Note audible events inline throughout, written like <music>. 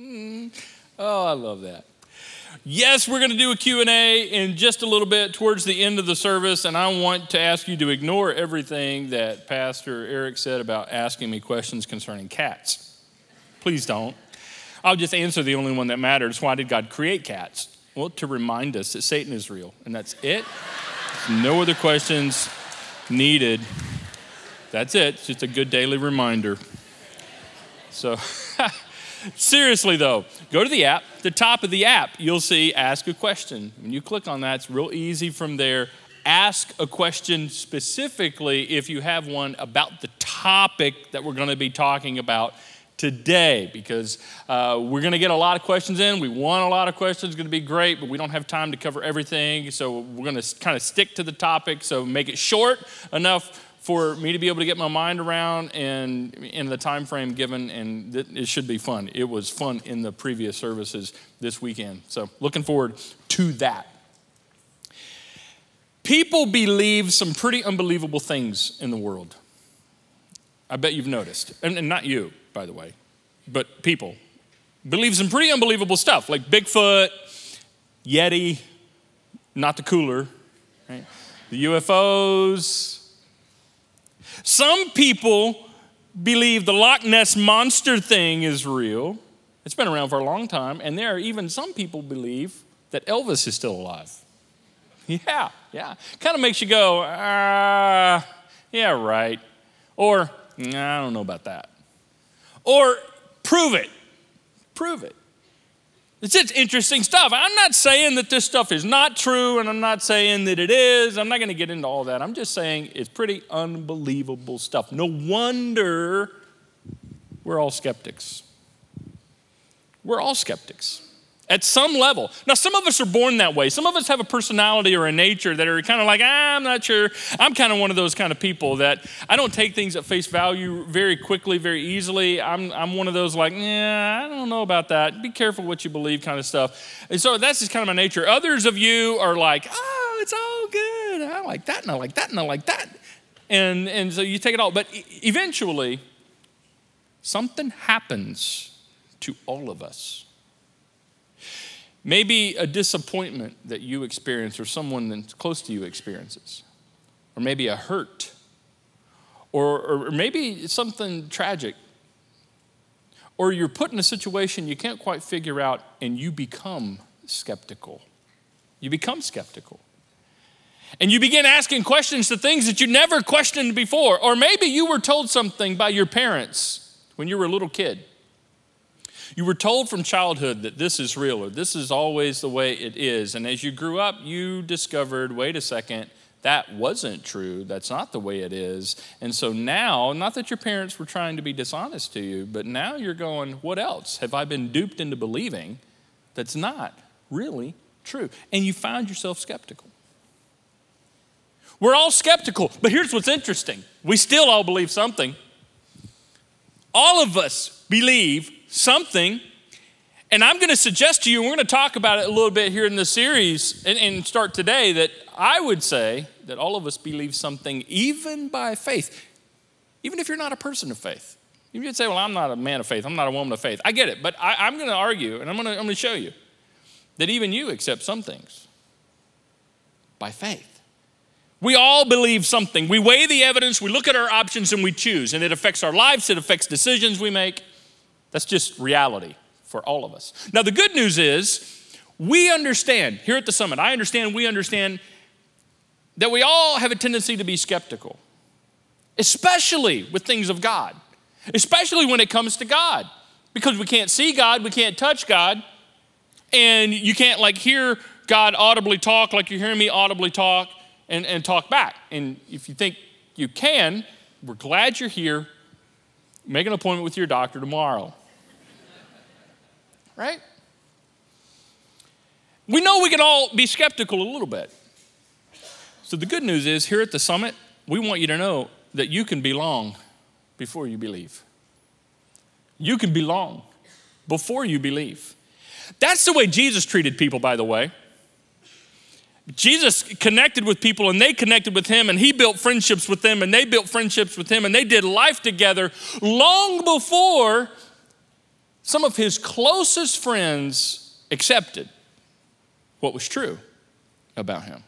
Mm. Oh, I love that. Yes, we're going to do a Q&A in just a little bit towards the end of the service, and I want to ask you to ignore everything that Pastor Eric said about asking me questions concerning cats. Please don't. I'll just answer the only one that matters. Why did God create cats? Well, to remind us that Satan is real, and that's it. no other questions needed. That's it. It's just a good daily reminder. So, <laughs> seriously though, go to the app. The top of the app, you'll see Ask a Question. When you click on that, it's real easy from there. Ask a question specifically if you have one about the topic that we're going to be talking about today because uh, we're going to get a lot of questions in. We want a lot of questions, it's going to be great, but we don't have time to cover everything. So we're going to kind of stick to the topic, so make it short enough for me to be able to get my mind around and in the time frame given and it should be fun. It was fun in the previous services this weekend. So looking forward to that. People believe some pretty unbelievable things in the world. I bet you've noticed. And, and not you by the way but people believe some pretty unbelievable stuff like bigfoot yeti not the cooler right? the ufos some people believe the Loch Ness monster thing is real. It's been around for a long time, and there are even some people believe that Elvis is still alive. <laughs> Yeah, yeah. Kind of makes you go, ah, uh, yeah, right. Or, nah, I don't know about that. Or, prove it. Prove it. It's just interesting stuff. I'm not saying that this stuff is not true, and I'm not saying that it is. I'm not going to get into all that. I'm just saying it's pretty unbelievable stuff. No wonder we're all skeptics. We're all skeptics at some level. Now, some of us are born that way. Some of us have a personality or a nature that are kind of like, ah, I'm not sure. I'm kind of one of those kind of people that I don't take things at face value very quickly, very easily. I'm, I'm one of those like, yeah, I don't know about that. Be careful what you believe kind of stuff. And so that's just kind of my nature. Others of you are like, oh, it's all good. I like that and I like that and I like that. And, and so you take it all. But eventually, something happens to all of us Maybe a disappointment that you experience or someone that's close to you experiences, or maybe a hurt, or, or maybe something tragic. Or you're put in a situation you can't quite figure out and you become skeptical. You become skeptical. And you begin asking questions to things that you never questioned before. Or maybe you were told something by your parents when you were a little kid you were told from childhood that this is real or this is always the way it is. And as you grew up, you discovered wait a second, that wasn't true. That's not the way it is. And so now, not that your parents were trying to be dishonest to you, but now you're going, what else have I been duped into believing that's not really true? And you find yourself skeptical. We're all skeptical, but here's what's interesting we still all believe something. All of us believe something. And I'm going to suggest to you, and we're going to talk about it a little bit here in the series and, and start today, that I would say that all of us believe something even by faith, even if you're not a person of faith. You could say, well, I'm not a man of faith, I'm not a woman of faith. I get it, but I, am going to argue, and I'm going I'm going to show you that even you accept some things by faith. We all believe something. We weigh the evidence, we look at our options, and we choose. And it affects our lives, it affects decisions we make. That's just reality for all of us. Now, the good news is we understand, here at the summit, I understand, we understand that we all have a tendency to be skeptical, especially with things of God, especially when it comes to God, because we can't see God, we can't touch God, and you can't like hear God audibly talk like you're hearing me audibly talk and, and talk back. And if you think you can, we're glad you're here. Make an appointment with your doctor tomorrow right? We know we can all be skeptical a little bit. So the good news is here at the summit, we want you to know that you can belong before you believe. You can belong before you believe. That's the way Jesus treated people, by the way. Jesus connected with people and they connected with him, and he built friendships with them, and they built friendships with him, and they did life together long before some of his closest friends accepted what was true about him.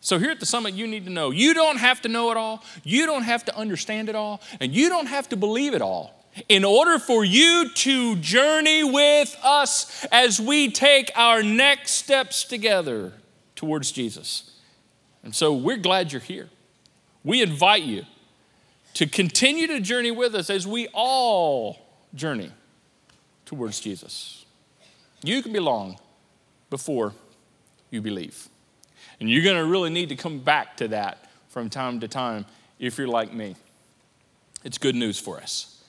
So, here at the summit, you need to know you don't have to know it all, you don't have to understand it all, and you don't have to believe it all in order for you to journey with us as we take our next steps together towards Jesus. And so, we're glad you're here. We invite you to continue to journey with us as we all journey towards Jesus. You can belong before you believe. And you're going to really need to come back to that from time to time if you're like me. It's good news for us.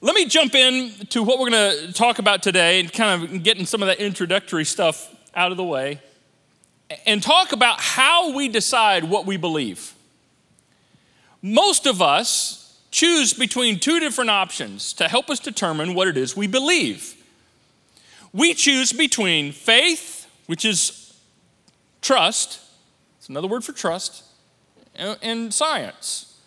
Let me jump in to what we're going to talk about today and kind of getting some of that introductory stuff out of the way and talk about how we decide what we believe. Most of us choose between two different options to help us determine what it is we believe. We choose between faith, which is trust, it's another word for trust, and science.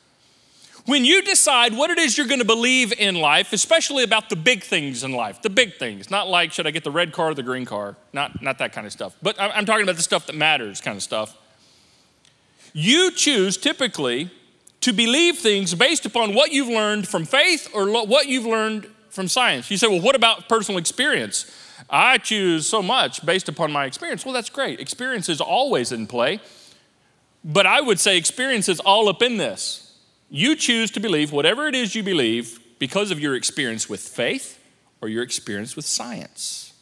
When you decide what it is you're going to believe in life, especially about the big things in life, the big things, not like should I get the red car or the green car, not, not that kind of stuff, but I'm talking about the stuff that matters kind of stuff. You choose typically to believe things based upon what you've learned from faith or what you've learned from science. You say, well, what about personal experience? I choose so much based upon my experience. Well, that's great. Experience is always in play. But I would say experience is all up in this. You choose to believe whatever it is you believe because of your experience with faith or your experience with science.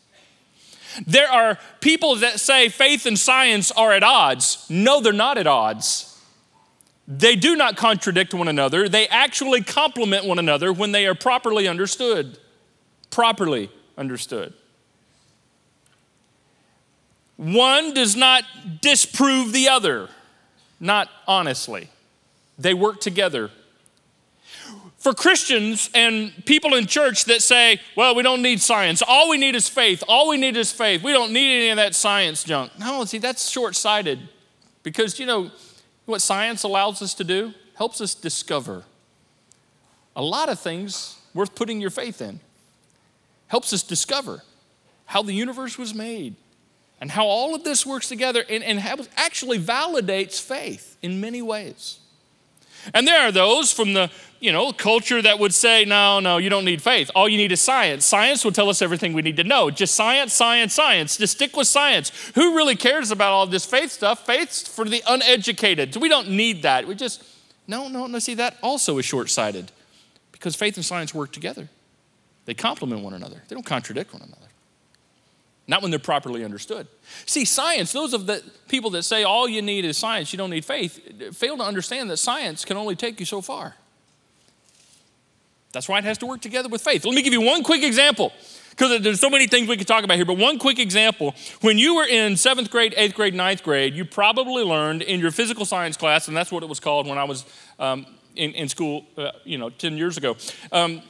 There are people that say faith and science are at odds. No, they're not at odds. They do not contradict one another. They actually complement one another when they are properly understood. Properly understood. One does not disprove the other, not honestly. They work together. For Christians and people in church that say, well, we don't need science, all we need is faith, all we need is faith, we don't need any of that science junk. No, see, that's short sighted because, you know, what science allows us to do? Helps us discover a lot of things worth putting your faith in. Helps us discover how the universe was made, and how all of this works together and, and actually validates faith in many ways. And there are those from the you know culture that would say, no, no, you don't need faith. All you need is science. Science will tell us everything we need to know. Just science, science, science. Just stick with science. Who really cares about all this faith stuff? Faith's for the uneducated. We don't need that. We just no, no, no. See that also is short-sighted because faith and science work together. They complement one another. They don't contradict one another not when they're properly understood. See, science, those of the people that say all you need is science, you don't need faith, fail to understand that science can only take you so far. That's why it has to work together with faith. Let me give you one quick example, because there's so many things we could talk about here, but one quick example. When you were in seventh grade, eighth grade, ninth grade, you probably learned in your physical science class, and that's what it was called when I was um, in, in, school, uh, you know, 10 years ago. Um,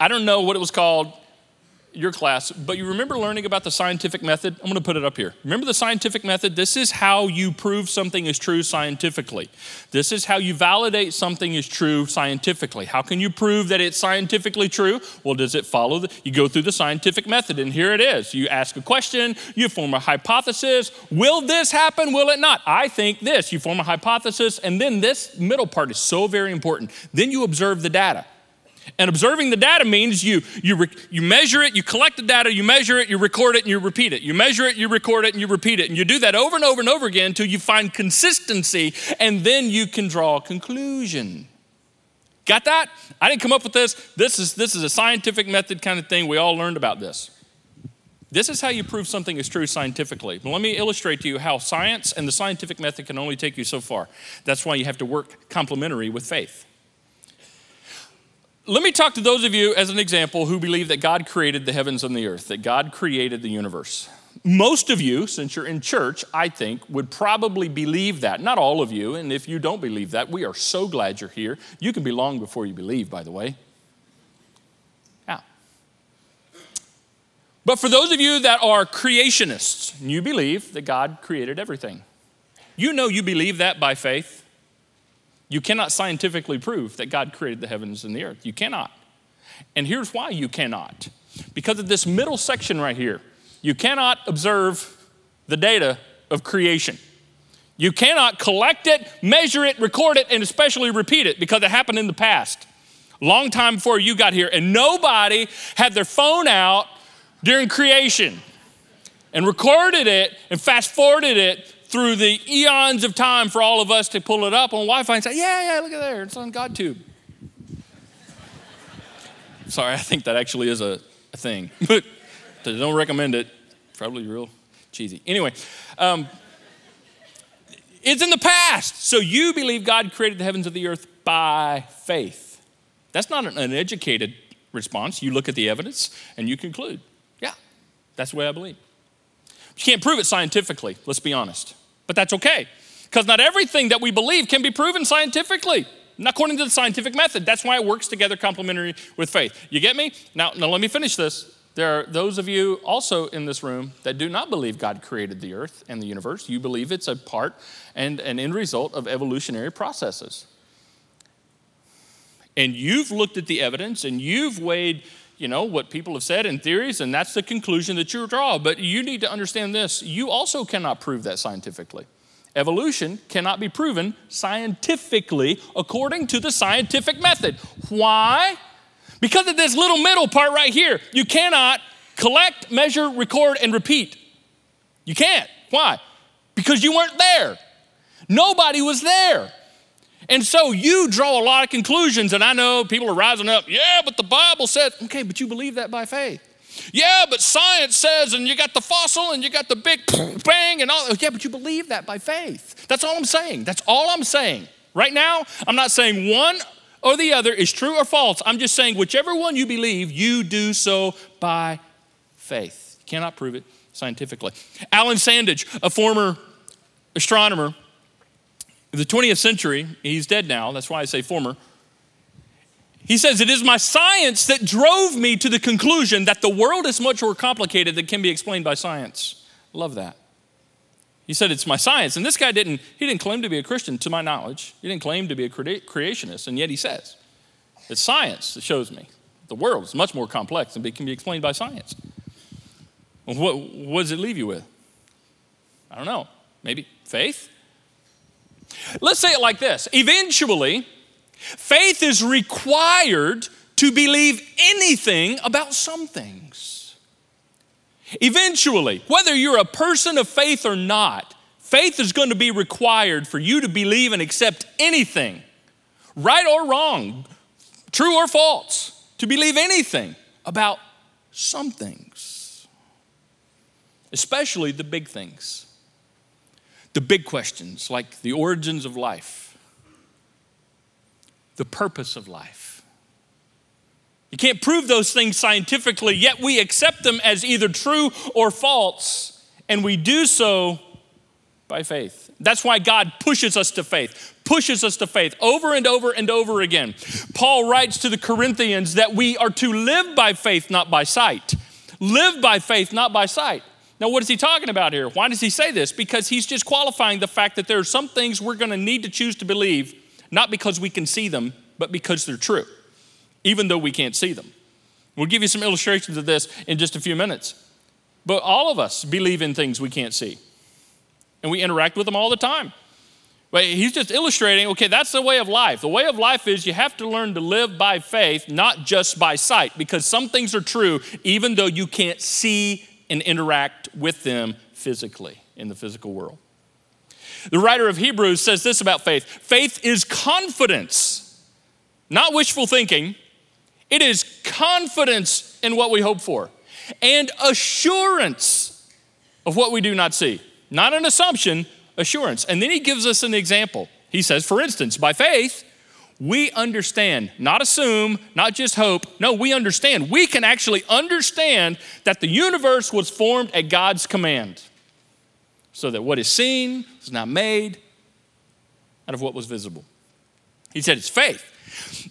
I don't know what it was called your class, but you remember learning about the scientific method? I'm going to put it up here. Remember the scientific method? This is how you prove something is true scientifically. This is how you validate something is true scientifically. How can you prove that it's scientifically true? Well, does it follow? The, you go through the scientific method, and here it is. You ask a question, you form a hypothesis. Will this happen? Will it not? I think this. You form a hypothesis, and then this middle part is so very important. Then you observe the data. And observing the data means you, you, re, you measure it, you collect the data, you measure it, you record it, and you repeat it. You measure it, you record it, and you repeat it. And you do that over and over and over again until you find consistency, and then you can draw a conclusion. Got that? I didn't come up with this. This is, this is a scientific method kind of thing. We all learned about this. This is how you prove something is true scientifically. But let me illustrate to you how science and the scientific method can only take you so far. That's why you have to work complementary with faith. Let me talk to those of you as an example who believe that God created the heavens and the earth, that God created the universe. Most of you, since you're in church, I think, would probably believe that. Not all of you, and if you don't believe that, we are so glad you're here. You can be long before you believe, by the way. Yeah. But for those of you that are creationists, and you believe that God created everything. You know you believe that by faith. You cannot scientifically prove that God created the heavens and the earth. You cannot. And here's why you cannot because of this middle section right here. You cannot observe the data of creation. You cannot collect it, measure it, record it, and especially repeat it because it happened in the past, long time before you got here. And nobody had their phone out during creation and recorded it and fast forwarded it through the eons of time for all of us to pull it up on Wi Fi and say, yeah, yeah, look at there, it's on GodTube. <laughs> Sorry, I think that actually is a, a thing, <laughs> but don't recommend it. Probably real cheesy. Anyway, um, it's in the past. So you believe God created the heavens of the earth by faith. That's not an uneducated response. You look at the evidence and you conclude, yeah, that's the way I believe. You can't prove it scientifically, let's be honest. But that's okay, because not everything that we believe can be proven scientifically. Not according to the scientific method. That's why it works together complementary with faith. You get me? Now, now let me finish this. There are those of you also in this room that do not believe God created the earth and the universe. You believe it's a part and an end result of evolutionary processes. And you've looked at the evidence and you've weighed, you know, what people have said in theories, and that's the conclusion that you draw. But you need to understand this you also cannot prove that scientifically. Evolution cannot be proven scientifically according to the scientific method. Why? Because of this little middle part right here. You cannot collect, measure, record, and repeat. You can't. Why? Because you weren't there. Nobody was there. And so you draw a lot of conclusions, and I know people are rising up, yeah, but the Bible said, okay, but you believe that by faith. Yeah, but science says, and you got the fossil and you got the big bang and all. Yeah, but you believe that by faith. That's all I'm saying. That's all I'm saying. Right now, I'm not saying one or the other is true or false. I'm just saying whichever one you believe, you do so by faith. You cannot prove it scientifically. Allan Sandage, a former astronomer of the 20th century, he's dead now, that's why I say former he says, It is my science that drove me to the conclusion that the world is much more complicated than can be explained by science. Love that. He said, It's my science. And this guy didn't, he didn't claim to be a Christian, to my knowledge. He didn't claim to be a creationist, and yet he says, It's science that shows me the world is much more complex and can be explained by science. What, what does it leave you with? I don't know. Maybe faith? Let's say it like this Eventually, Faith is required to believe anything about some things. Eventually, whether you're a person of faith or not, faith is going to be required for you to believe and accept anything, right or wrong, true or false, to believe anything about some things, especially the big things, the big questions like the origins of life the purpose of life. You can't prove those things scientifically, yet we accept them as either true or false, and we do so by faith. That's why God pushes us to faith, pushes us to faith over and over and over again. Paul writes to the Corinthians that we are to live by faith, not by sight. Live by faith, not by sight. Now, what is he talking about here? Why does he say this? Because he's just qualifying the fact that there are some things we're going to need to choose to believe not because we can see them, but because they're true, even though we can't see them. We'll give you some illustrations of this in just a few minutes. But all of us believe in things we can't see, and we interact with them all the time. But he's just illustrating okay, that's the way of life. The way of life is you have to learn to live by faith, not just by sight, because some things are true even though you can't see and interact with them physically in the physical world. The writer of Hebrews says this about faith faith is confidence, not wishful thinking. It is confidence in what we hope for and assurance of what we do not see. Not an assumption, assurance. And then he gives us an example. He says, for instance, by faith, we understand, not assume, not just hope. No, we understand. We can actually understand that the universe was formed at God's command so that what is seen is not made out of what was visible. He said it's faith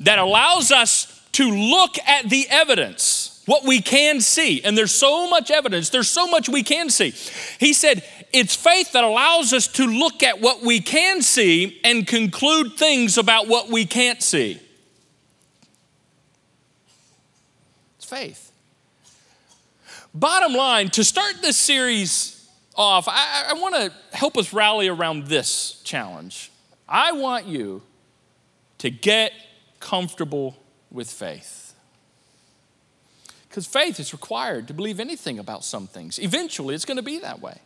that allows us to look at the evidence, what we can see. And there's so much evidence, there's so much we can see. He said it's faith that allows us to look at what we can see and conclude things about what we can't see. It's faith. Bottom line, to start this series off, I, I want to help us rally around this challenge. I want you to get comfortable with faith. Because faith is required to believe anything about some things. Eventually, it's going to be that way.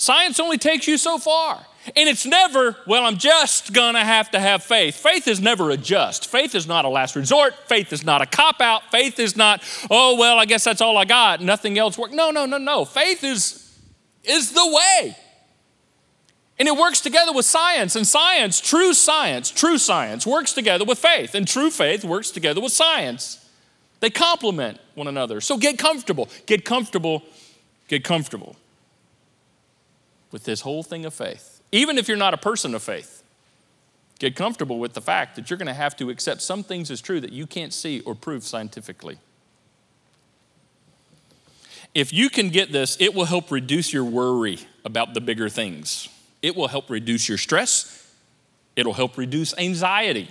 Science only takes you so far. And it's never, well, I'm just gonna have to have faith. Faith is never a just. Faith is not a last resort. Faith is not a cop out. Faith is not, oh, well, I guess that's all I got. Nothing else works. No, no, no, no. Faith is, is the way. And it works together with science. And science, true science, true science, works together with faith. And true faith works together with science. They complement one another. So get comfortable. Get comfortable. Get comfortable with this whole thing of faith. Even if you're not a person of faith, get comfortable with the fact that you're going to have to accept some things as true that you can't see or prove scientifically. If you can get this, it will help reduce your worry about the bigger things. It will help reduce your stress. It'll help reduce anxiety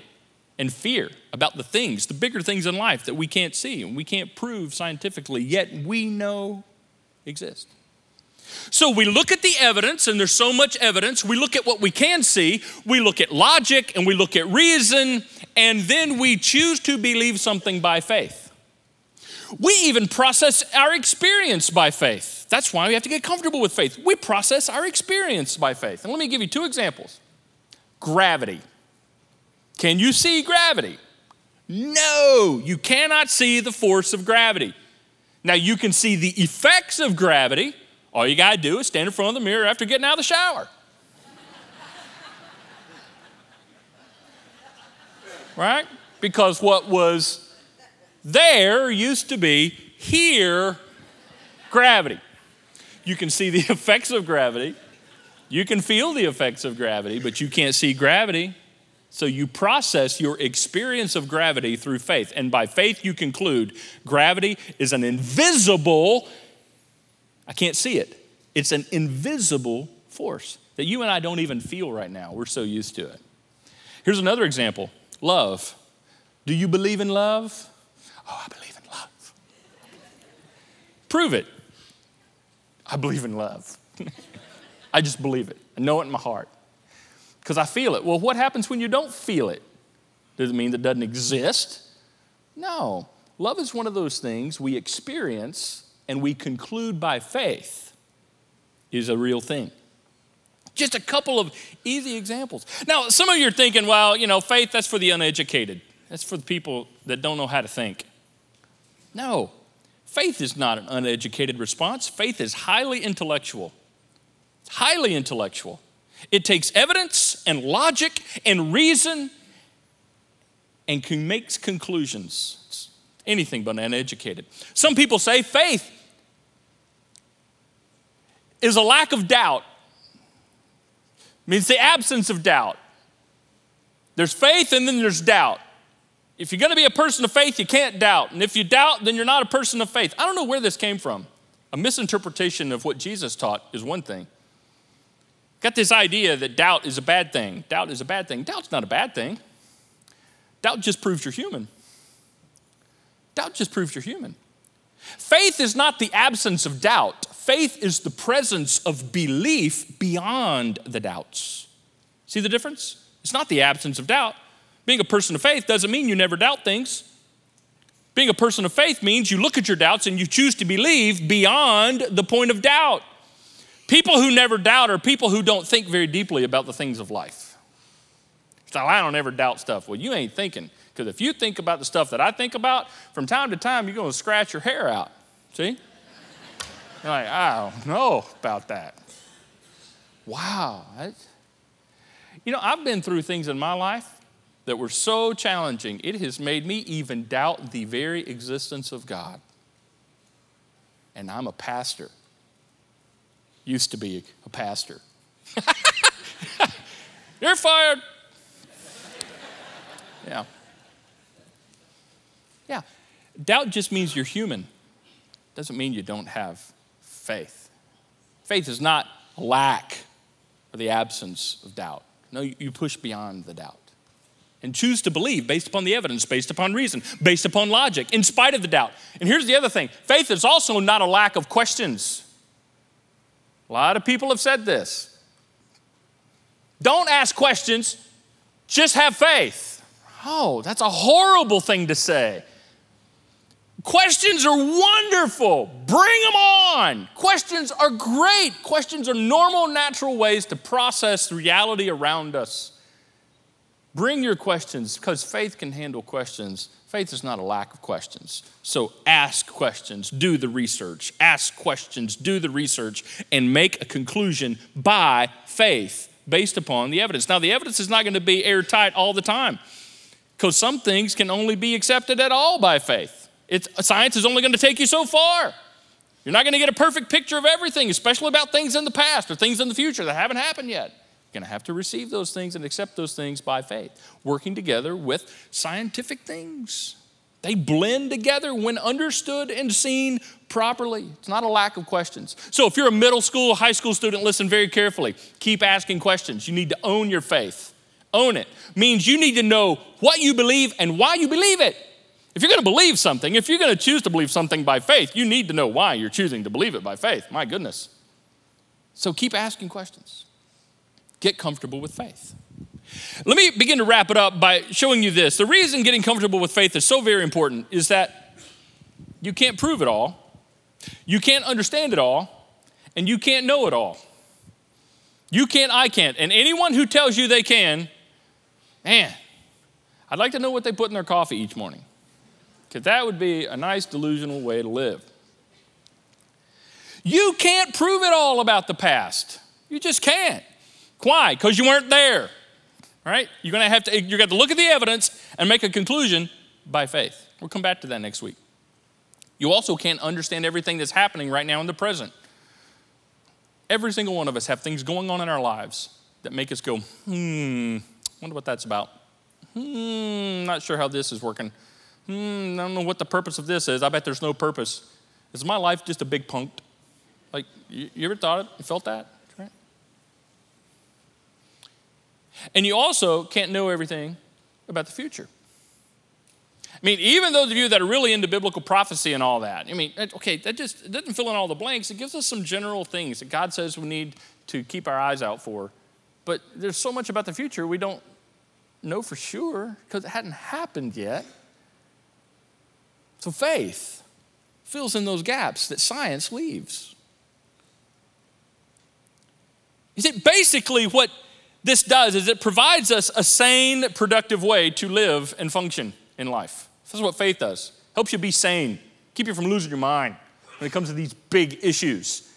and fear about the things, the bigger things in life that we can't see and we can't prove scientifically, yet we know exist. So we look at the evidence, and there's so much evidence. We look at what we can see, we look at logic, and we look at reason, and then we choose to believe something by faith. We even process our experience by faith. That's why we have to get comfortable with faith. We process our experience by faith. And let me give you two examples gravity. Can you see gravity? No, you cannot see the force of gravity. Now, you can see the effects of gravity all you got to do is stand in front of the mirror after getting out of the shower. right? Because what was there used to be here gravity. You can see the <laughs> effects of gravity. You can feel the effects of gravity, but you can't see gravity. So you process your experience of gravity through faith. And by faith, you conclude gravity is an invisible I can't see it. It's an invisible force that you and I don't even feel right now. We're so used to it. Here's another example love. Do you believe in love? Oh, I believe in love. Prove it. I believe in love. <laughs> I just believe it. I know it in my heart because I feel it. Well, what happens when you don't feel it? Does it mean it doesn't exist? No. Love is one of those things we experience and we conclude by faith is a real thing. Just a couple of easy examples. Now, some of you are thinking, well, you know, faith, that's for the uneducated. That's for the people that don't know how to think. No, faith is not an uneducated response. Faith is highly intellectual. It's highly intellectual. It takes evidence and logic and reason and makes conclusions. It's anything but uneducated. Some people say faith is a lack of doubt. It means the absence of doubt. There's faith and then there's doubt. If you're going to be a person of faith, you can't doubt. And if you doubt, then you're not a person of faith. I don't know where this came from. A misinterpretation of what Jesus taught is one thing. Got this idea that doubt is a bad thing. Doubt is a bad thing. Doubt's not a bad thing. Doubt just proves you're human. Doubt just proves you're human. Faith is not the absence of doubt, faith is the presence of belief beyond the doubts. See the difference? It's not the absence of doubt. Being a person of faith doesn't mean you never doubt things. Being a person of faith means you look at your doubts and you choose to believe beyond the point of doubt. People who never doubt are people who don't think very deeply about the things of life. So I don't ever doubt stuff. Well, you ain't thinking. Because if you think about the stuff that I think about, from time to time, you're going to scratch your hair out. See? You're like, I don't know about that. Wow. You know, I've been through things in my life that were so challenging, it has made me even doubt the very existence of God. And I'm a pastor. Used to be a pastor. <laughs> You're fired. Yeah. Yeah. Doubt just means you're human. Doesn't mean you don't have faith. Faith is not lack or the absence of doubt. No, you push beyond the doubt. and choose to believe based upon the evidence, based upon reason, based upon logic, in spite of the doubt. And here's the other thing faith is also not a lack of questions. A lot of people have said this. Don't ask questions, just have faith. Oh, that's a horrible thing to say. Questions are wonderful. Bring them on. Questions are great. Questions are normal, natural ways to process reality around us. Bring your questions because faith can handle questions. Faith is not a lack of questions. So ask questions, do the research, ask questions, do the research, and make a conclusion by faith based upon the evidence. Now, the evidence is not going to be airtight all the time because some things can only be accepted at all by faith. It's, science is only going to take you so far. You're not going to get a perfect picture of everything, especially about things in the past or things in the future that haven't happened yet. You're going to have to receive those things and accept those things by faith, working together with scientific things. They blend together when understood and seen properly. It's not a lack of questions. So, if you're a middle school, high school student, listen very carefully. Keep asking questions. You need to own your faith. Own it means you need to know what you believe and why you believe it. If you're going to believe something, if you're going to choose to believe something by faith, you need to know why you're choosing to believe it by faith. My goodness. So keep asking questions. Get comfortable with faith. Let me begin to wrap it up by showing you this. The reason getting comfortable with faith is so very important is that you can't prove it all, you can't understand it all, and you can't know it all. You can't, I can't. And anyone who tells you they can, man, I'd like to know what they put in their coffee each morning, because that would be a nice delusional way to live. You can't prove it all about the past. You just can't. Why? Because you weren't there. Right? You're gonna have to, gonna have to look at the evidence and make a conclusion by faith. We'll come back to that next week. You also can't understand everything that's happening right now in the present. Every single one of us have things going on in our lives that make us go, hmm, wonder what that's about. Hmm, not sure how this is working. Hmm, I don't know what the purpose of this is. I bet there's no purpose. Is my life just a big punk? Like, you, you ever thought it? You felt that? And you also can't know everything about the future. I mean, even those of you that are really into biblical prophecy and all that, I mean, okay, that just doesn't fill in all the blanks. It gives us some general things that God says we need to keep our eyes out for. But there's so much about the future we don't know for sure because it hadn't happened yet. So faith fills in those gaps that science leaves. Is it basically what this does is it provides us a sane, productive way to live and function in life. This is what faith does. Helps you be sane, keep you from losing your mind when it comes to these big issues.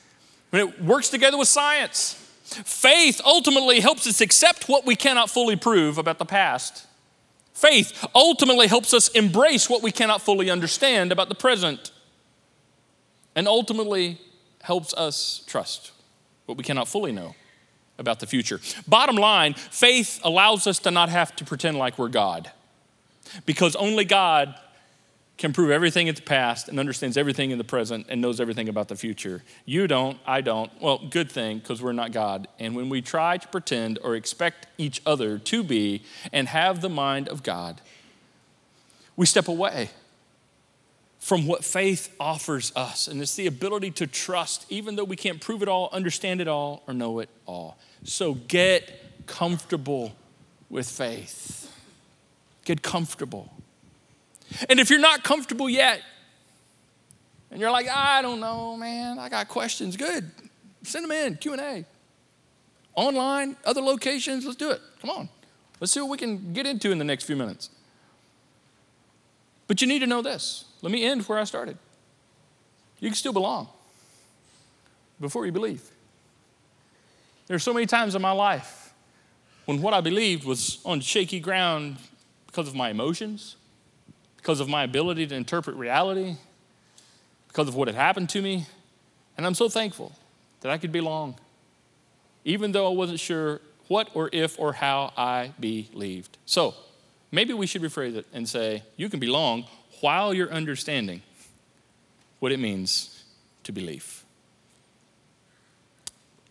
When it works together with science. Faith ultimately helps us accept what we cannot fully prove about the past. Faith ultimately helps us embrace what we cannot fully understand about the present. And ultimately helps us trust what we cannot fully know about the future. Bottom line, faith allows us to not have to pretend like we're God because only God can prove everything in the past and understands everything in the present and knows everything about the future. You don't, I don't. Well, good thing because we're not God. And when we try to pretend or expect each other to be and have the mind of God, we step away from what faith offers us. And it's the ability to trust, even though we can't prove it all, understand it all, or know it all. So get comfortable with faith. Get comfortable. And if you're not comfortable yet, and you're like, I don't know, man, I got questions, good. Send them in, Q&A. Online, other locations, let's do it. Come on. Let's see what we can get into in the next few minutes. But you need to know this. Let me end where I started. You can still belong before you believe. There are so many times in my life when what I believed was on shaky ground because of my emotions, because of my ability to interpret reality, because of what had happened to me. And I'm so thankful that I could belong, even though I wasn't sure what or if or how I believed. So maybe we should rephrase it and say, You can belong while you're understanding what it means to believe.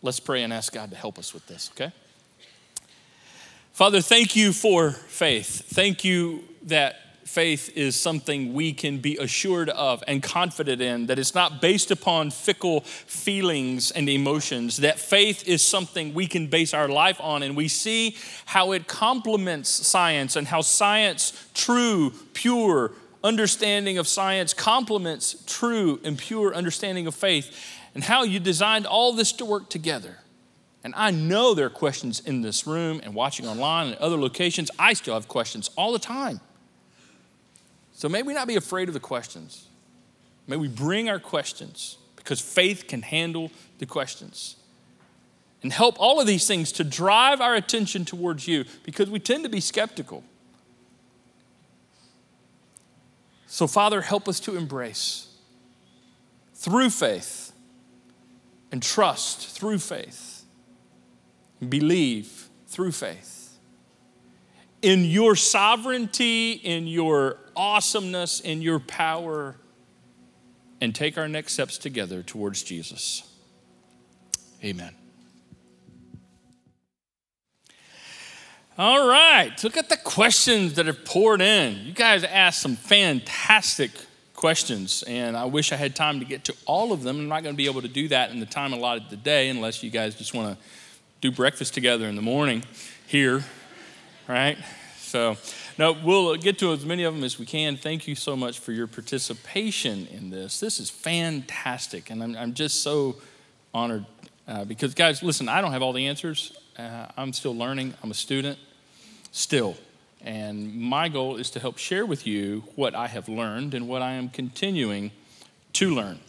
Let's pray and ask God to help us with this, okay? Father, thank you for faith. Thank you that faith is something we can be assured of and confident in, that it's not based upon fickle feelings and emotions, that faith is something we can base our life on. And we see how it complements science and how science, true, pure understanding of science, complements true and pure understanding of faith, and how you designed all this to work together. And I know there are questions in this room and watching online and other locations. I still have questions all the time. So may we not be afraid of the questions. May we bring our questions because faith can handle the questions. And help all of these things to drive our attention towards you because we tend to be skeptical. So, Father, help us to embrace through faith and trust through faith, and believe through faith in your sovereignty, in your awesomeness, in your power, and take our next steps together towards Jesus. Amen. All right, look at the questions that have poured in. You guys asked some fantastic questions, and I wish I had time to get to all of them. I'm not going to be able to do that in the time allotted today unless you guys just want to do breakfast together in the morning here right? So, no, we'll get to as many of them as we can. Thank you so much for your participation in this. This is fantastic, and I'm, I'm just so honored uh, because, guys, listen, I don't have all the answers. Uh, I'm still learning. I'm a student, still. And my goal is to help share with you what I have learned and what I am continuing to learn.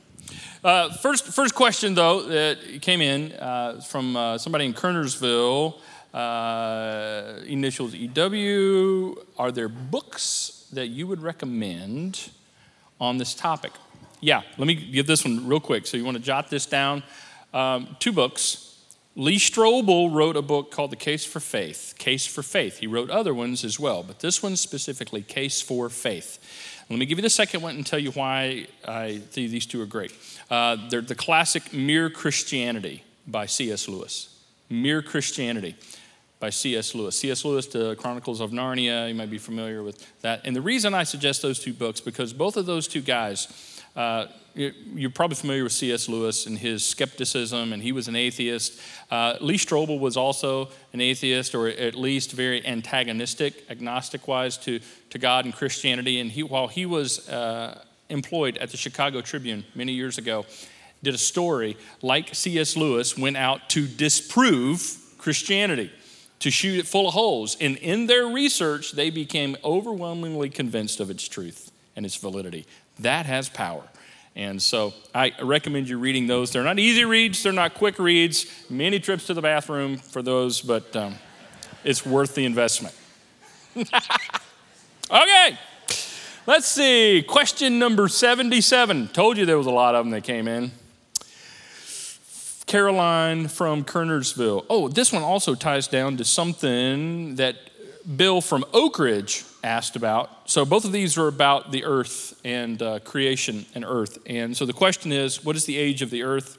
Uh, first, first question, though, that came in uh, from uh, somebody in Kernersville uh, initials EW. Are there books that you would recommend on this topic? Yeah, let me give this one real quick. So you want to jot this down. Um, two books. Lee Strobel wrote a book called The Case for Faith. Case for Faith. He wrote other ones as well, but this one specifically, Case for Faith. Let me give you the second one and tell you why I think these two are great. Uh, they're the classic Mere Christianity by C.S. Lewis. Mere Christianity by C.S. Lewis. C.S. Lewis, The Chronicles of Narnia, you might be familiar with that. And the reason I suggest those two books, because both of those two guys, uh, you're probably familiar with C.S. Lewis and his skepticism, and he was an atheist. Uh, Lee Strobel was also an atheist, or at least very antagonistic, agnostic wise, to, to God and Christianity. And he, while he was uh, employed at the Chicago Tribune many years ago, did a story like C.S. Lewis went out to disprove Christianity to shoot it full of holes. And in their research, they became overwhelmingly convinced of its truth and its validity. That has power. And so I recommend you reading those. They're not easy reads, they're not quick reads, many trips to the bathroom for those, but um, it's worth the investment. <laughs> okay, let's see. Question number 77. Told you there was a lot of them that came in. Caroline from Kernersville. Oh, this one also ties down to something that Bill from Oak Ridge asked about. So both of these are about the earth and uh, creation and earth. And so the question is what is the age of the earth?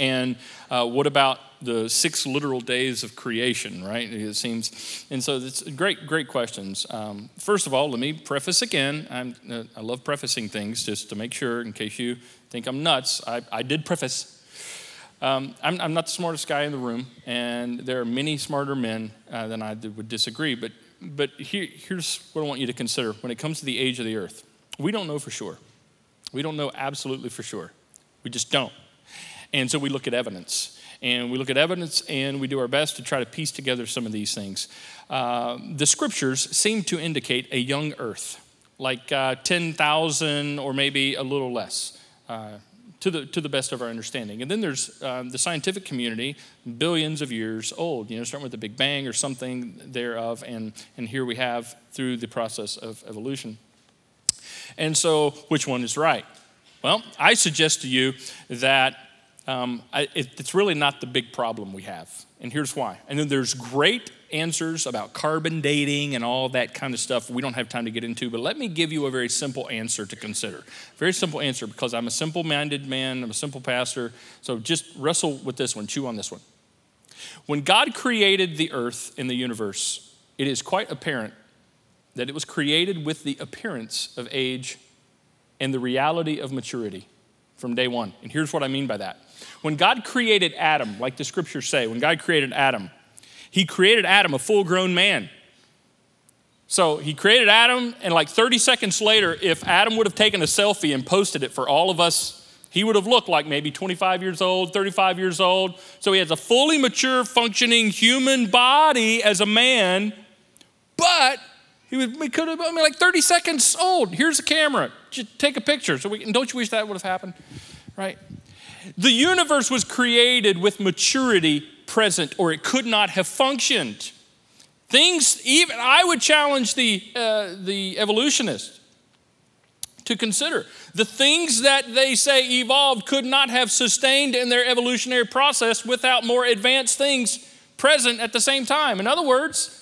And uh, what about the six literal days of creation, right? It seems. And so it's great, great questions. Um, first of all, let me preface again. Uh, i love prefacing things just to make sure, in case you think I'm nuts. I, I did preface um, I'm, I'm, not the smartest guy in the room, and there are many smarter men uh, than I would disagree. But, but here, here's what I want you to consider when it comes to the age of the earth. We don't know for sure. We don't know absolutely for sure. We just don't. And so we look at evidence. And we look at evidence and we do our best to try to piece together some of these things. Uh, the scriptures seem to indicate a young earth, like uh, 10,000 or maybe a little less. Uh, to the, to the best of our understanding. And then there's um, the scientific community, billions of years old, you know, starting with the Big Bang or something thereof. And, and here we have through the process of evolution. And so, which one is right? Well, I suggest to you that um, I, it, it's really not the big problem we have. And here's why. And then there's great answers about carbon dating and all that kind of stuff we don't have time to get into, but let me give you a very simple answer to consider. Very simple answer because I'm a simple minded man, I'm a simple pastor. So just wrestle with this one, chew on this one. When God created the earth and the universe, it is quite apparent that it was created with the appearance of age and the reality of maturity from day one. And here's what I mean by that. When God created Adam, like the scriptures say, when God created Adam, he created Adam a full grown man. So he created Adam, and like 30 seconds later, if Adam would have taken a selfie and posted it for all of us, he would have looked like maybe 25 years old, 35 years old. So he has a fully mature, functioning human body as a man, but he, would, he could have, I mean, like 30 seconds old. Here's a camera. Just take a picture. So we, don't you wish that would have happened? Right? The universe was created with maturity present, or it could not have functioned. Things, even I would challenge the, uh, the evolutionist to consider. The things that they say evolved could not have sustained in their evolutionary process without more advanced things present at the same time. In other words,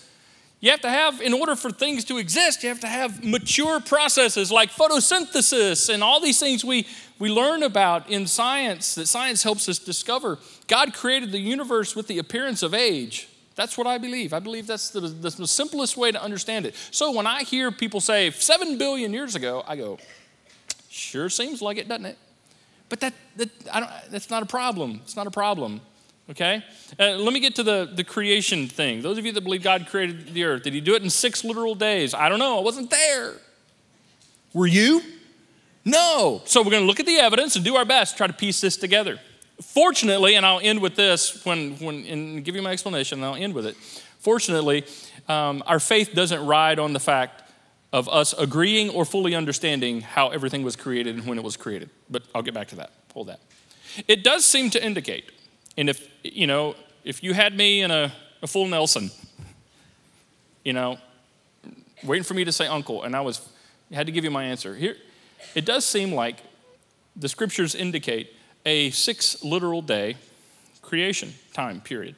you have to have, in order for things to exist, you have to have mature processes like photosynthesis and all these things we, we learn about in science that science helps us discover. God created the universe with the appearance of age. That's what I believe. I believe that's the, the simplest way to understand it. So when I hear people say seven billion years ago, I go, sure seems like it, doesn't it? But that, that I don't, that's not a problem. It's not a problem okay? Uh, let me get to the, the creation thing. Those of you that believe God created the earth, did he do it in six literal days? I don't know. I wasn't there. Were you? No. So we're going to look at the evidence and do our best to try to piece this together. Fortunately, and I'll end with this when, when and give you my explanation, and I'll end with it. Fortunately, um, our faith doesn't ride on the fact of us agreeing or fully understanding how everything was created and when it was created. But I'll get back to that. Hold that. It does seem to indicate and if, you know, if you had me in a, a full Nelson, you know, waiting for me to say uncle, and I was, had to give you my answer. Here, it does seem like the scriptures indicate a six literal day creation time period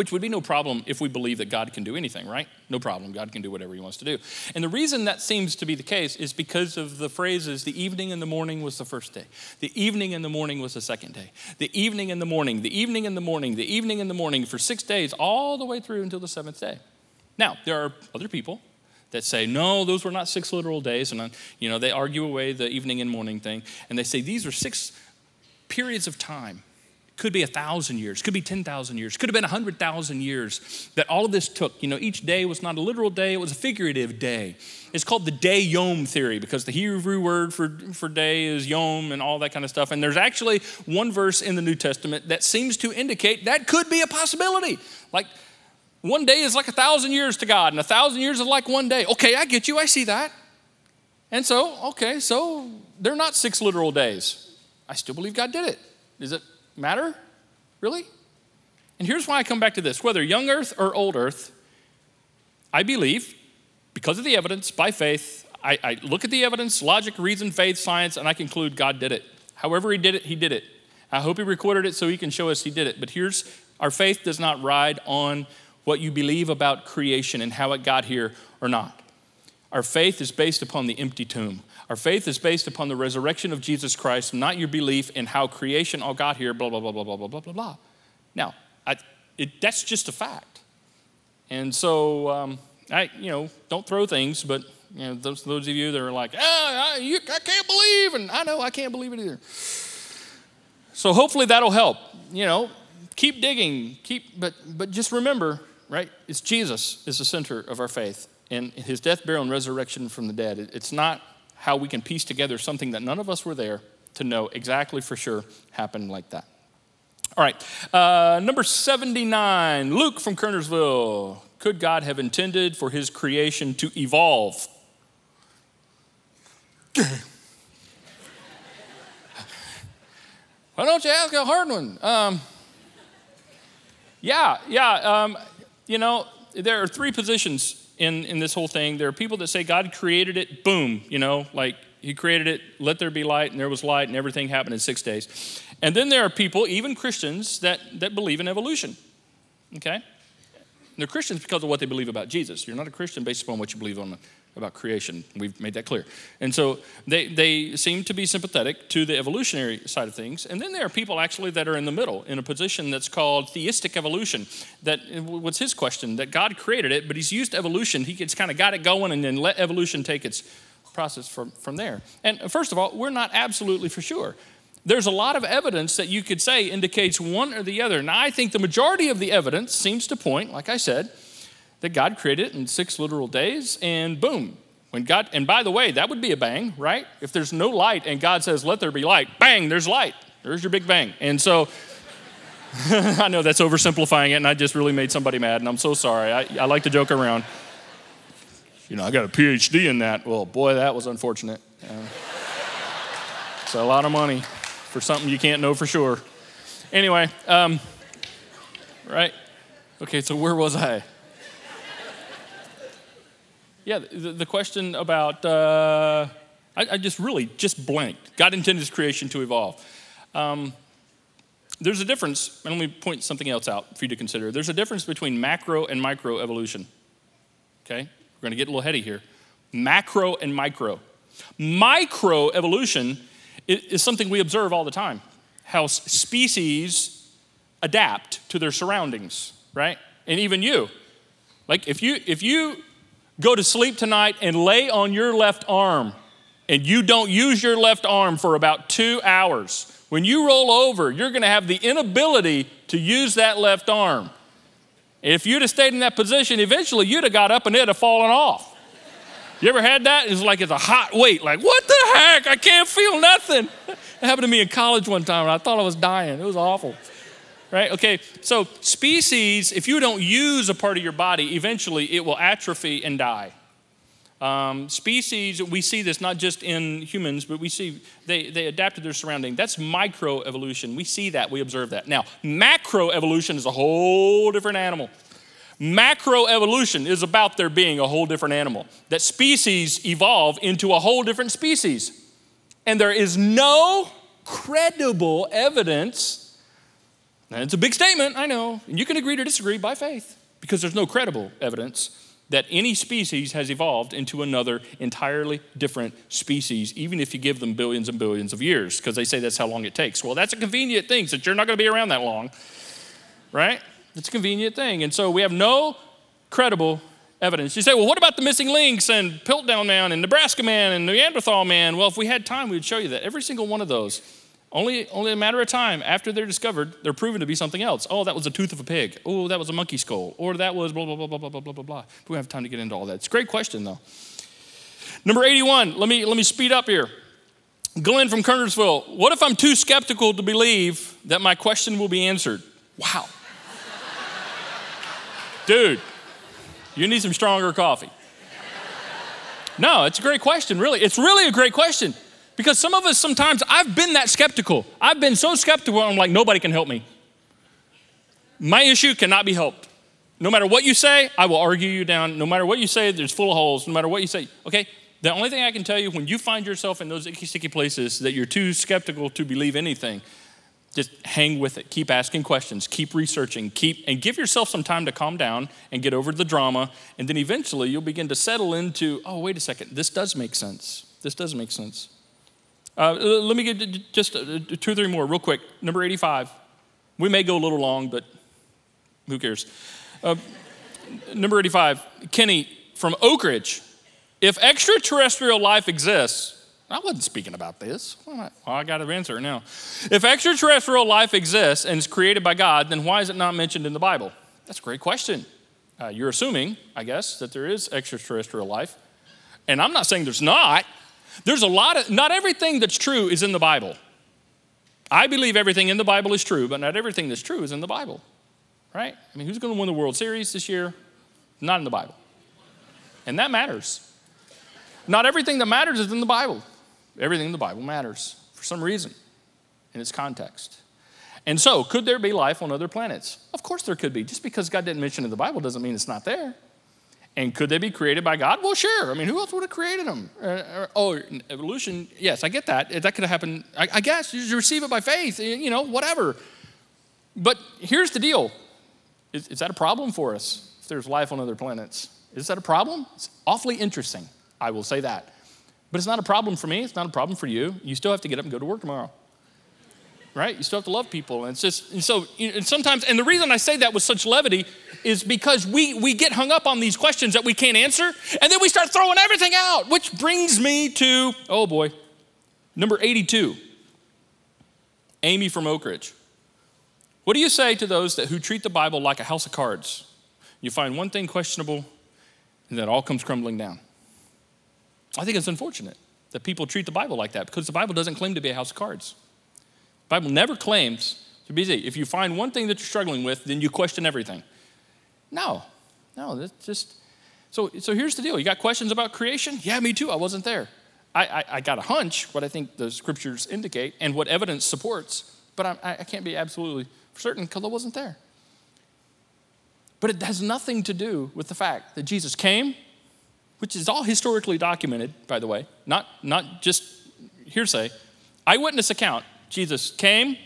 which would be no problem if we believe that God can do anything, right? No problem. God can do whatever He wants to do. And the reason that seems to be the case is because of the phrases the evening and the morning was the first day, the evening and the morning was the second day, the evening and the morning, the evening and the morning, the evening and the morning for six days, all the way through until the seventh day. Now, there are other people that say no those were not six literal days and uh, you know they argue away the evening and morning thing and they say these are six periods of time could be a thousand years, could be 10,000 years, could have been 100,000 years that all of this took. You know, each day was not a literal day, it was a figurative day. It's called the day yom theory because the Hebrew word for, for day is yom and all that kind of stuff. And there's actually one verse in the New Testament that seems to indicate that could be a possibility. Like, one day is like a thousand years to God, and a thousand years is like one day. Okay, I get you, I see that. And so, okay, so they're not six literal days. I still believe God did it. Does it matter? Really? And here's why I come back to this whether young earth or old earth, I believe, because of the evidence, by faith, I, I, look at the evidence, logic, reason, faith, science, and I conclude God did it. However, He did it, He did it. I hope He recorded it so He can show us He did it. But here's our faith does not ride on what you believe about creation and how it got here or not. Our faith is based upon the empty tomb. Our faith is based upon the resurrection of Jesus Christ, not your belief in how creation all got here, blah, blah, blah, blah, blah, blah, blah, blah, blah. Now, I, it, that's just a fact. And so, um, I, you know, don't throw things, but, you know, those, those of you that are like, ah, I, you, I can't believe, and I know I can't believe it either. So hopefully that'll help. You know, keep digging, keep, but, but just remember, right, it's Jesus is the center of our faith and his death, burial, and resurrection from the dead. It's not how we can piece together something that none of us were there to know exactly for sure happened like that. All right, uh, number 79, Luke from Kernersville. Could God have intended for his creation to evolve? <coughs> Why don't you ask a hard one? Um, yeah, yeah. Um, you know, there are three positions in, in this whole thing. There are people that say God created it, boom, you know, like He created it, let there be light, and there was light, and everything happened in six days. And then there are people, even Christians, that, that believe in evolution, okay? They're Christians because of what they believe about Jesus. You're not a Christian based upon what you believe on about creation. We've made that clear. And so they, they seem to be sympathetic to the evolutionary side of things. And then there are people actually that are in the middle in a position that's called theistic evolution. That what's his question? That God created it, but he's used evolution. He gets kind of got it going and then let evolution take its process from, from there. And first of all, we're not absolutely for sure. There's a lot of evidence that you could say indicates one or the other. Now, I think the majority of the evidence seems to point, like I said, that God created it in six literal days, and boom. When God, and by the way, that would be a bang, right? If there's no light and God says, let there be light, bang, there's light. There's your big bang. And so, <laughs> I know that's oversimplifying it, and I just really made somebody mad, and I'm so sorry. I, I like to joke around. You know, I got a PhD in that. Well, boy, that was unfortunate. Uh, it's a lot of money for something you can't know for sure. Anyway, um, right? Okay, so where was I? Yeah, the, the question about, uh, I, I, just really just blanked. God intended his creation to evolve. Um, there's a difference, and let me point something else out for you to consider. There's a difference between macro and micro evolution. Okay? We're going to get a little heady here. Macro and micro. Micro evolution is something we observe all the time how species adapt to their surroundings, right? And even you. Like if you if you go to sleep tonight and lay on your left arm and you don't use your left arm for about two hours, when you roll over, you're going to have the inability to use that left arm. If you'd have stayed in that position, eventually you'd have got up and it'd have fallen off. You ever had that? It's like it's a hot weight. Like, what the heck? I can't feel nothing. <laughs> It happened to me in college one time and I thought I was dying. It was awful right? Okay, so species, if you don't use a part of your body, eventually it will atrophy and die. Um, species, we see this not just in humans, but we see they, they adapt to their surrounding. That's microevolution. We see that, we observe that. Now, macroevolution is a whole different animal. Macroevolution is about there being a whole different animal, that species evolve into a whole different species. And there is no credible evidence and it's a big statement, I know. And you can agree to disagree by faith because there's no credible evidence that any species has evolved into another entirely different species, even if you give them billions and billions of years, because they say that's how long it takes. Well, that's a convenient thing since you're not going to be around that long, right? It's a convenient thing. And so we have no credible evidence. You say, well, what about the missing links and Piltdown Man and Nebraska Man and Neanderthal Man? Well, if we had time, we would show you that. Every single one of those only, only a matter of time after they're discovered, they're proven to be something else. Oh, that was a tooth of a pig. Oh, that was a monkey skull. Or that was blah, blah, blah, blah, blah, blah, blah, blah. We don't have time to get into all that. It's a great question, though. Number 81, let me, let me speed up here. Glenn from Kernersville, what if I'm too skeptical to believe that my question will be answered? Wow. <laughs> Dude, you need some stronger coffee. No, it's a great question, really. It's really a great question. Because some of us sometimes, I've been that skeptical. I've been so skeptical, I'm like, nobody can help me. My issue cannot be helped. No matter what you say, I will argue you down. No matter what you say, there's full of holes. No matter what you say, okay? The only thing I can tell you when you find yourself in those icky, sticky places that you're too skeptical to believe anything, just hang with it. Keep asking questions. Keep researching. Keep and give yourself some time to calm down and get over the drama. And then eventually you'll begin to settle into, oh, wait a second, this does make sense. This does make sense. Uh, let me get just uh, two or three more real quick. Number 85. We may go a little long, but who cares? Uh, number 85. Kenny from Oak Ridge. If extraterrestrial life exists, I wasn't speaking about this. Well, I got an answer now. If extraterrestrial life exists and is created by God, then why is it not mentioned in the Bible? That's a great question. Uh, you're assuming, I guess, that there is extraterrestrial life. And I'm not saying there's not. There's a lot of, not everything that's true is in the Bible. I believe everything in the Bible is true, but not everything that's true is in the Bible, right? I mean, who's going to win the World Series this year? Not in the Bible. And that matters. Not everything that matters is in the Bible. Everything in the Bible matters for some reason in its context. And so, could there be life on other planets? Of course, there could be. Just because God didn't mention it in the Bible doesn't mean it's not there. And could they be created by God? Well, sure. I mean, who else would have created them? Uh, uh oh, evolution. Yes, I get that. That could have happened. I, I guess you receive it by faith. You know, whatever. But here's the deal: is, is that a problem for us? If there's life on other planets, is that a problem? It's awfully interesting. I will say that. But it's not a problem for me. It's not a problem for you. You still have to get up and go to work tomorrow. Right? You still have to love people. And it's just, and so, and sometimes, and the reason I say that with such levity is because we, we get hung up on these questions that we can't answer, and then we start throwing everything out, which brings me to, oh boy, number 82. Amy from Oak Ridge. What do you say to those that who treat the Bible like a house of cards? You find one thing questionable, and then all comes crumbling down. I think it's unfortunate that people treat the Bible like that because the Bible doesn't claim to be a house of cards. Bible never claims to be easy. If you find one thing that you're struggling with, then you question everything. No, no, that's just. So, so here's the deal. You got questions about creation? Yeah, me too. I wasn't there. I, I, I got a hunch, what I think the scriptures indicate and what evidence supports, but I, I can't be absolutely certain because I wasn't there. But it has nothing to do with the fact that Jesus came, which is all historically documented, by the way, not, not just hearsay. Eyewitness account Jesus came,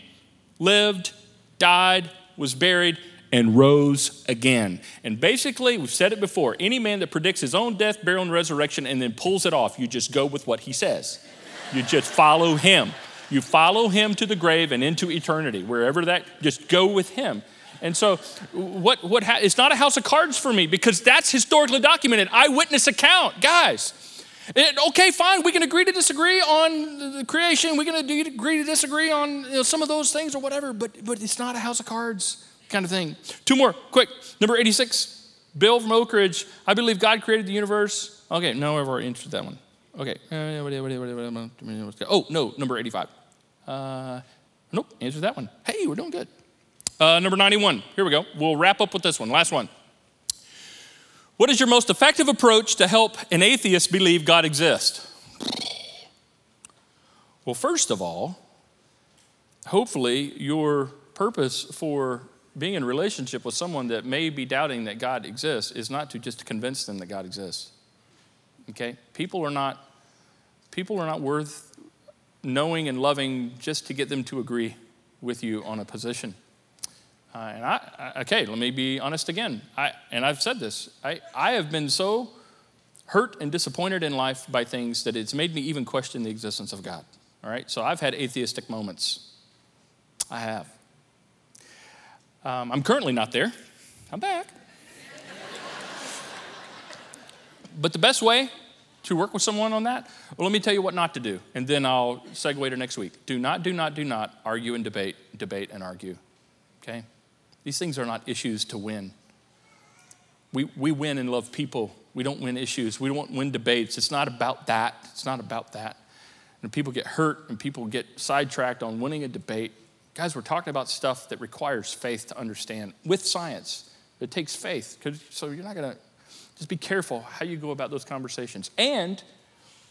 lived, died, was buried, and rose again. And basically, we've said it before any man that predicts his own death, burial, and resurrection and then pulls it off, you just go with what he says. You just follow him. You follow him to the grave and into eternity, wherever that, just go with him. And so, what, what ha- it's not a house of cards for me because that's historically documented. Eyewitness account, guys. It, okay, fine, we can agree to disagree on the creation. We can agree to disagree on you know, some of those things or whatever, but, but it's not a house of cards kind of thing. Two more, quick. Number 86, Bill from Oak Ridge. I believe God created the universe. Okay, no, I've already answered that one. Okay. Oh, no, number 85. Uh, nope, answered that one. Hey, we're doing good. Uh, number 91. Here we go. We'll wrap up with this one. Last one. What is your most effective approach to help an atheist believe God exists? Well, first of all, hopefully your purpose for being in relationship with someone that may be doubting that God exists is not to just convince them that God exists. Okay? People are not people are not worth knowing and loving just to get them to agree with you on a position. Uh, and I, okay, let me be honest again. I, and I've said this. I, I have been so hurt and disappointed in life by things that it's made me even question the existence of God. All right? So I've had atheistic moments. I have. Um, I'm currently not there. I'm back. but the best way to work with someone on that, well, let me tell you what not to do, and then I'll segue to next week. Do not, do not, do not argue and debate, debate and argue. Okay? These things are not issues to win. We, we win and love people. We don't win issues. We don't win debates. It's not about that. It's not about that. And people get hurt and people get sidetracked on winning a debate. Guys, we're talking about stuff that requires faith to understand with science. It takes faith. So you're not going to just be careful how you go about those conversations. And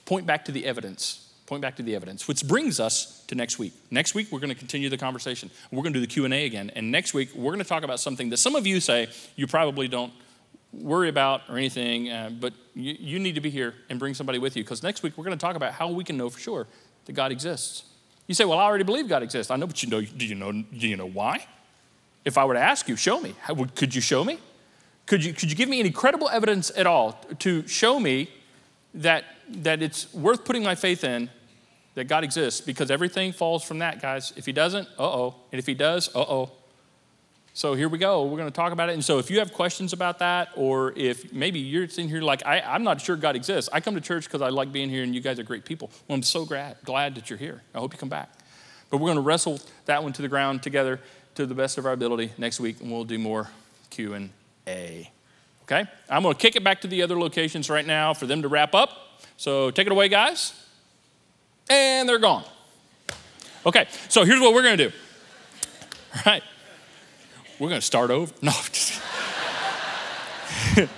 point back to the evidence. Point back to the evidence, which brings us to next week. Next week, we're going to continue the conversation. We're going to do the Q&A again. And next week, we're going to talk about something that some of you say you probably don't worry about or anything, uh, but you, you need to be here and bring somebody with you because next week, we're going to talk about how we can know for sure that God exists. You say, Well, I already believe God exists. I know, but you know, do you know, do you know why? If I were to ask you, show me. How, could you show me? Could you, could you give me any credible evidence at all to show me that, that it's worth putting my faith in that God exists? Because everything falls from that, guys. If He doesn't, uh oh. And if He does, uh oh. So here we go. We're going to talk about it. And so if you have questions about that, or if maybe you're sitting here like, I, am not sure God exists. I come to church because I like being here and you guys are great people. Well, I'm so glad, glad that you're here. I hope you come back. But we're going to wrestle that one to the ground together to the best of our ability next week, and we'll do more Q&A. Okay? I'm going to kick it back to the other locations right now for them to wrap up. So take it away, guys. And they're gone. Okay, so here's what we're to do. All right we're to start over. <laughs> No, <laughs>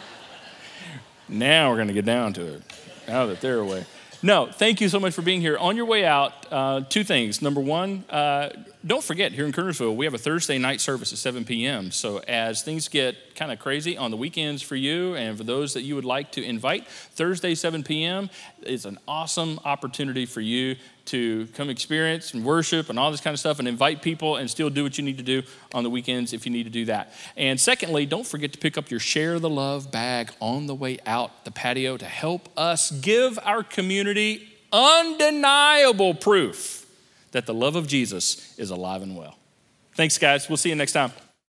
now we're to get down to it. Now that they're away. No, thank you so much for being here. On your way out, uh, two things. Number one, uh, don't forget here in Kernersville, we have a Thursday night service at 7 p.m. So as things get kind of crazy on the weekends for you and for those that you would like to invite. Thursday, 7 p.m. is an awesome opportunity for you to come experience and worship and all this kind of stuff and invite people and still do what you need to do on the weekends if you need to do that. And secondly, don't forget to pick up your Share the Love bag on the way out the patio to help us give our community undeniable proof that the love of Jesus is alive and well. Thanks, guys. We'll see you next time.